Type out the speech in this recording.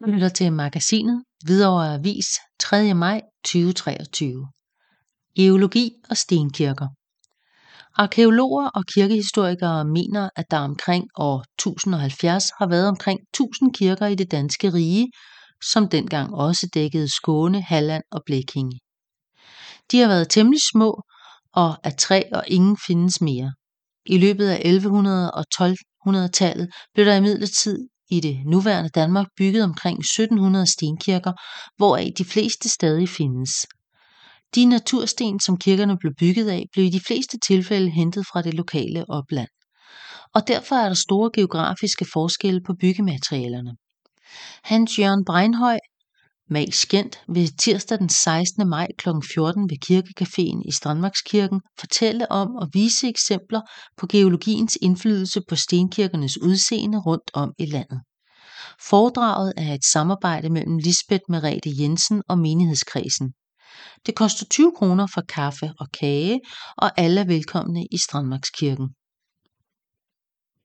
Du lytter til magasinet Hvidovre Avis 3. maj 2023. Geologi og stenkirker. Arkæologer og kirkehistorikere mener, at der omkring år 1070 har været omkring 1000 kirker i det danske rige, som dengang også dækkede Skåne, Halland og Blekinge. De har været temmelig små og af træ, og ingen findes mere. I løbet af 1100 og 1200-tallet blev der imidlertid i det nuværende Danmark bygget omkring 1700 stenkirker, hvoraf de fleste stadig findes. De natursten, som kirkerne blev bygget af, blev i de fleste tilfælde hentet fra det lokale opland. Og derfor er der store geografiske forskelle på byggematerialerne. Hans Jørgen Breinhøj, Mal Skjent, vil tirsdag den 16. maj kl. 14 ved Kirkecaféen i Strandmarkskirken fortælle om og vise eksempler på geologiens indflydelse på stenkirkernes udseende rundt om i landet. Foredraget er et samarbejde mellem Lisbeth Merete Jensen og menighedskredsen. Det koster 20 kroner for kaffe og kage, og alle er velkomne i Strandmarkskirken.